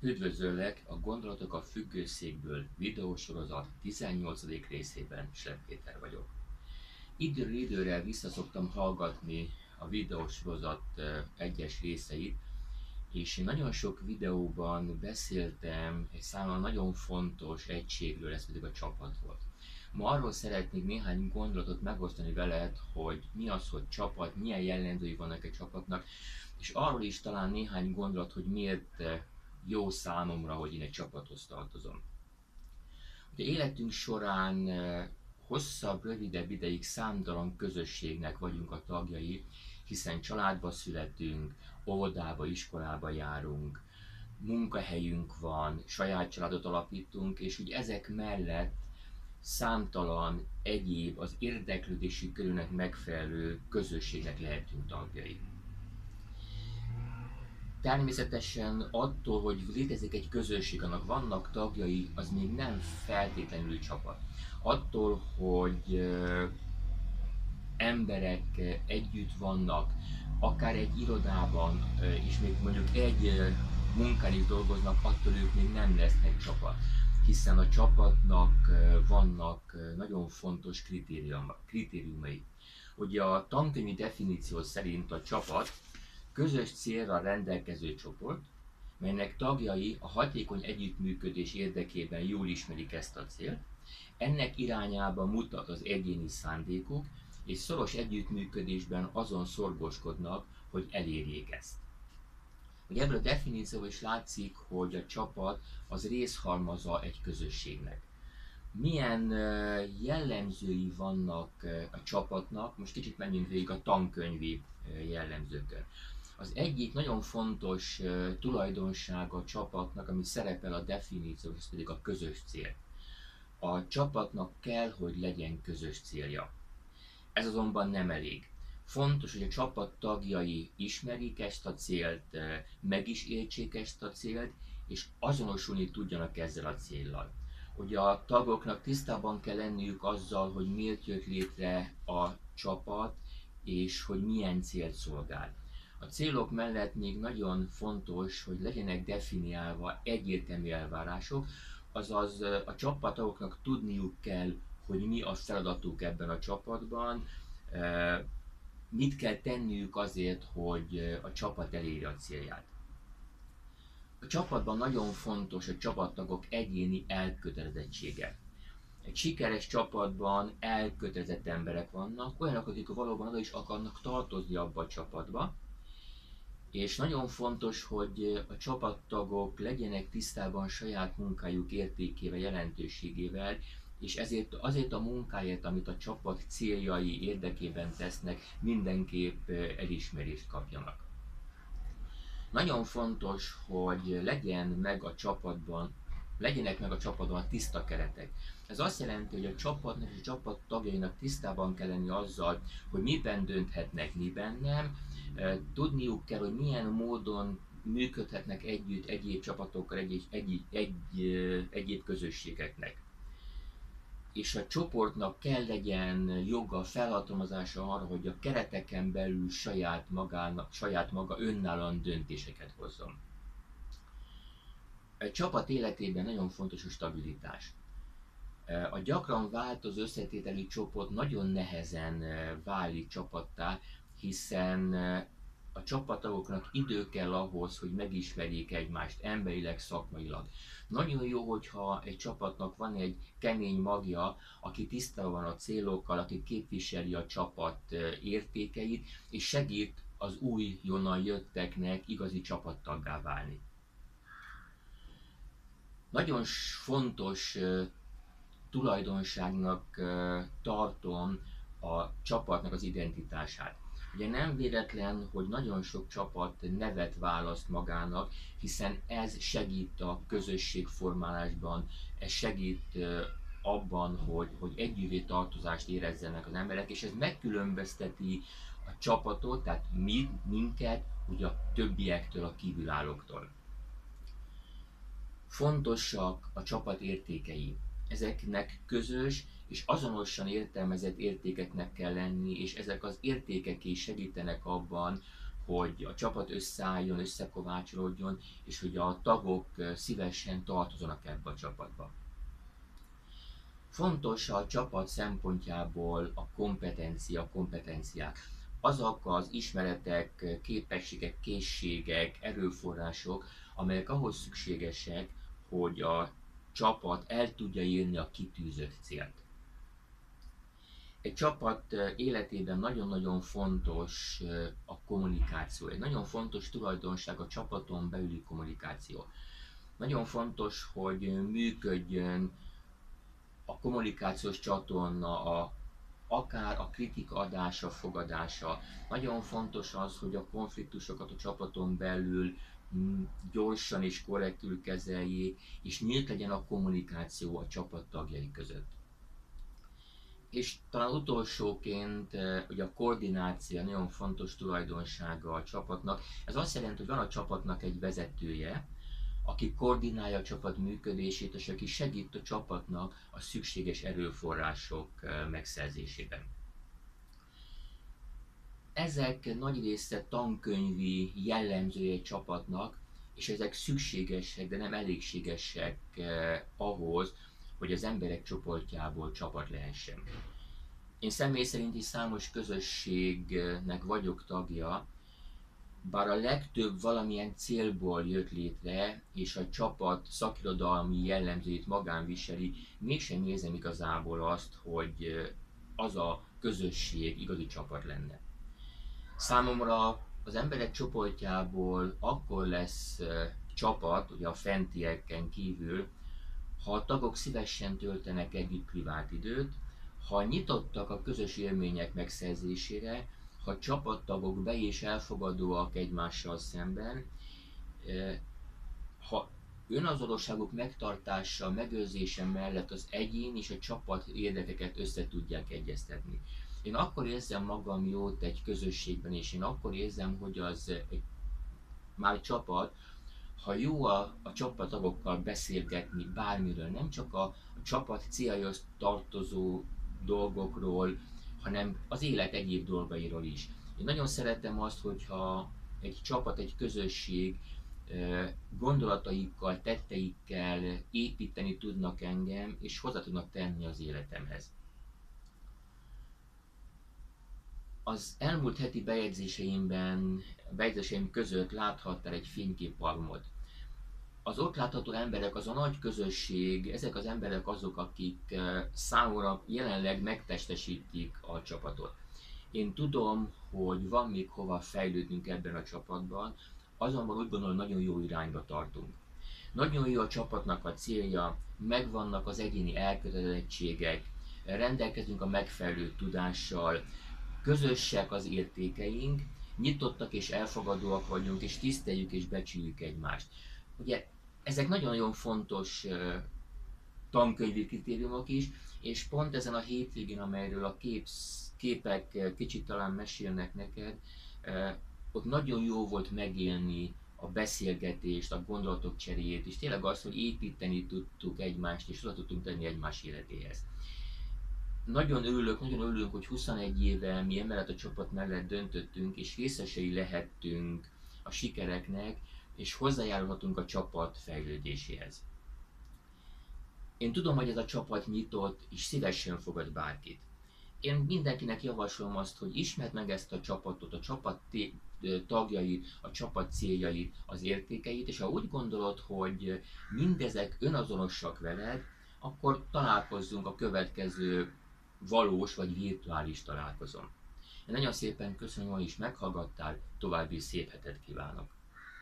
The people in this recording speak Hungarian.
Üdvözöllek a Gondolatok a függőszékből videósorozat 18. részében Slep Péter vagyok. Időről időre visszaszoktam hallgatni a videósorozat egyes részeit, és én nagyon sok videóban beszéltem egy számomra nagyon fontos egységről, ez pedig a csapat volt. Ma arról szeretnék néhány gondolatot megosztani veled, hogy mi az, hogy csapat, milyen jellemzői vannak egy csapatnak, és arról is talán néhány gondolat, hogy miért jó számomra, hogy én egy csapathoz tartozom. Ugye életünk során eh, hosszabb, rövidebb ideig számtalan közösségnek vagyunk a tagjai, hiszen családba születünk, óvodába, iskolába járunk, munkahelyünk van, saját családot alapítunk, és úgy ezek mellett számtalan egyéb az érdeklődési körülnek megfelelő közösségnek lehetünk tagjai. Természetesen attól, hogy létezik egy közösség, annak vannak tagjai, az még nem feltétlenül csapat. Attól, hogy emberek együtt vannak, akár egy irodában, és még mondjuk egy is dolgoznak, attól ők még nem lesznek csapat. Hiszen a csapatnak vannak nagyon fontos kritériumai. Ugye a tankönyvi definíció szerint a csapat közös célra rendelkező csoport, melynek tagjai a hatékony együttműködés érdekében jól ismerik ezt a célt, ennek irányába mutat az egyéni szándékuk, és szoros együttműködésben azon szorgoskodnak, hogy elérjék ezt. Ugye ebből a definícióból is látszik, hogy a csapat az részhalmaza egy közösségnek. Milyen jellemzői vannak a csapatnak, most kicsit menjünk végig a tankönyvi jellemzőkön. Az egyik nagyon fontos tulajdonsága a csapatnak, ami szerepel a definíció, ez pedig a közös cél. A csapatnak kell, hogy legyen közös célja. Ez azonban nem elég. Fontos, hogy a csapat tagjai ismerik ezt a célt, meg is értsék ezt a célt, és azonosulni tudjanak ezzel a céllal. Ugye a tagoknak tisztában kell lenniük azzal, hogy miért jött létre a csapat, és hogy milyen célt szolgál. A célok mellett még nagyon fontos, hogy legyenek definiálva egyértelmű elvárások, azaz a csapattagoknak tudniuk kell, hogy mi a feladatuk ebben a csapatban, mit kell tenniük azért, hogy a csapat elérje a célját. A csapatban nagyon fontos a csapattagok egyéni elkötelezettsége. Egy sikeres csapatban elkötelezett emberek vannak, olyanok, akik valóban oda is akarnak tartozni abba a csapatba, és nagyon fontos, hogy a csapattagok legyenek tisztában saját munkájuk értékével, jelentőségével, és ezért azért a munkáért, amit a csapat céljai érdekében tesznek, mindenképp elismerést kapjanak. Nagyon fontos, hogy legyen meg a csapatban, legyenek meg a csapatban tiszta keretek. Ez azt jelenti, hogy a csapatnak és a csapat tagjainak tisztában kell lenni azzal, hogy miben dönthetnek, miben nem, Tudniuk kell, hogy milyen módon működhetnek együtt egyéb csapatokkal, egy, egy, egy, egyéb közösségeknek. És a csoportnak kell legyen joga, felhatalmazása arra, hogy a kereteken belül saját, magának, saját maga önállóan döntéseket hozzon. Egy csapat életében nagyon fontos a stabilitás. A gyakran változó összetételű csoport nagyon nehezen válik csapattá, hiszen a csapattagoknak idő kell ahhoz, hogy megismerjék egymást emberileg, szakmailag. Nagyon jó, hogyha egy csapatnak van egy kemény magja, aki tisztában van a célokkal, aki képviseli a csapat értékeit, és segít az új jonnan jötteknek igazi csapattaggá válni. Nagyon fontos tulajdonságnak tartom a csapatnak az identitását. Ugye nem véletlen, hogy nagyon sok csapat nevet választ magának, hiszen ez segít a közösségformálásban, ez segít abban, hogy, hogy együvé tartozást érezzenek az emberek, és ez megkülönbözteti a csapatot, tehát mi, minket, ugye a többiektől, a kívülállóktól. Fontosak a csapat értékei. Ezeknek közös és azonosan értelmezett értékeknek kell lenni, és ezek az értékek is segítenek abban, hogy a csapat összeálljon, összekovácsolódjon, és hogy a tagok szívesen tartozanak ebbe a csapatba. Fontos a csapat szempontjából a kompetencia, kompetenciák. Azok az ismeretek, képességek, készségek, erőforrások, amelyek ahhoz szükségesek, hogy a csapat el tudja írni a kitűzött célt. Egy csapat életében nagyon-nagyon fontos a kommunikáció. Egy nagyon fontos tulajdonság a csapaton belüli kommunikáció. Nagyon fontos, hogy működjön a kommunikációs csatorna, a, akár a kritika adása, fogadása. Nagyon fontos az, hogy a konfliktusokat a csapaton belül gyorsan és korrektül kezeljék, és nyílt legyen a kommunikáció a csapat tagjai között. És talán utolsóként hogy a koordináció nagyon fontos tulajdonsága a csapatnak. Ez azt jelenti, hogy van a csapatnak egy vezetője, aki koordinálja a csapat működését, és aki segít a csapatnak a szükséges erőforrások megszerzésében. Ezek nagy része tankönyvi jellemzője egy csapatnak, és ezek szükségesek, de nem elégségesek eh, ahhoz, hogy az emberek csoportjából csapat lehessen. Én személy szerint is számos közösségnek vagyok tagja, bár a legtöbb valamilyen célból jött létre, és a csapat szakirodalmi jellemzőit magán viseli, mégsem érzem igazából azt, hogy az a közösség igazi csapat lenne. Számomra az emberek csoportjából akkor lesz csapat, ugye a fentieken kívül, ha a tagok szívesen töltenek együtt privát időt, ha nyitottak a közös élmények megszerzésére, ha csapattagok be és elfogadóak egymással szemben, ha önazonosságuk megtartása, megőrzése mellett az egyén és a csapat érdekeket össze tudják egyeztetni. Én akkor érzem magam jót egy közösségben, és én akkor érzem, hogy az egy, már csapat, ha jó a, a csapattagokkal beszélgetni bármiről, nem csak a, a csapat céljához tartozó dolgokról, hanem az élet egyéb dolgairól is. Én nagyon szeretem azt, hogyha egy csapat, egy közösség gondolataikkal, tetteikkel építeni tudnak engem, és hozzá tudnak tenni az életemhez. Az elmúlt heti bejegyzéseimben, bejegyzéseim között láthattál egy fényképpalmot az ott látható emberek, az a nagy közösség, ezek az emberek azok, akik eh, számomra jelenleg megtestesítik a csapatot. Én tudom, hogy van még hova fejlődnünk ebben a csapatban, azonban úgy gondolom, nagyon jó irányba tartunk. Nagyon jó a csapatnak a célja, megvannak az egyéni elkötelezettségek, rendelkezünk a megfelelő tudással, közösek az értékeink, nyitottak és elfogadóak vagyunk, és tiszteljük és becsüljük egymást. Ugye ezek nagyon-nagyon fontos tankönyvi kritériumok is, és pont ezen a hétvégén, amelyről a képsz, képek kicsit talán mesélnek neked, ott nagyon jó volt megélni a beszélgetést, a gondolatok cseréjét, és tényleg azt, hogy építeni tudtuk egymást, és oda tudtunk tenni egymás életéhez. Nagyon örülök, nagyon örülünk, hogy 21 éve mi emellett a csapat mellett döntöttünk, és részesei lehettünk a sikereknek, és hozzájárulhatunk a csapat fejlődéséhez. Én tudom, hogy ez a csapat nyitott és szívesen fogad bárkit. Én mindenkinek javaslom azt, hogy ismerd meg ezt a csapatot, a csapat tagjait, a csapat céljait, az értékeit, és ha úgy gondolod, hogy mindezek önazonosak veled, akkor találkozzunk a következő valós vagy virtuális találkozón. Én nagyon szépen köszönöm, hogy is meghallgattál, további szép hetet kívánok!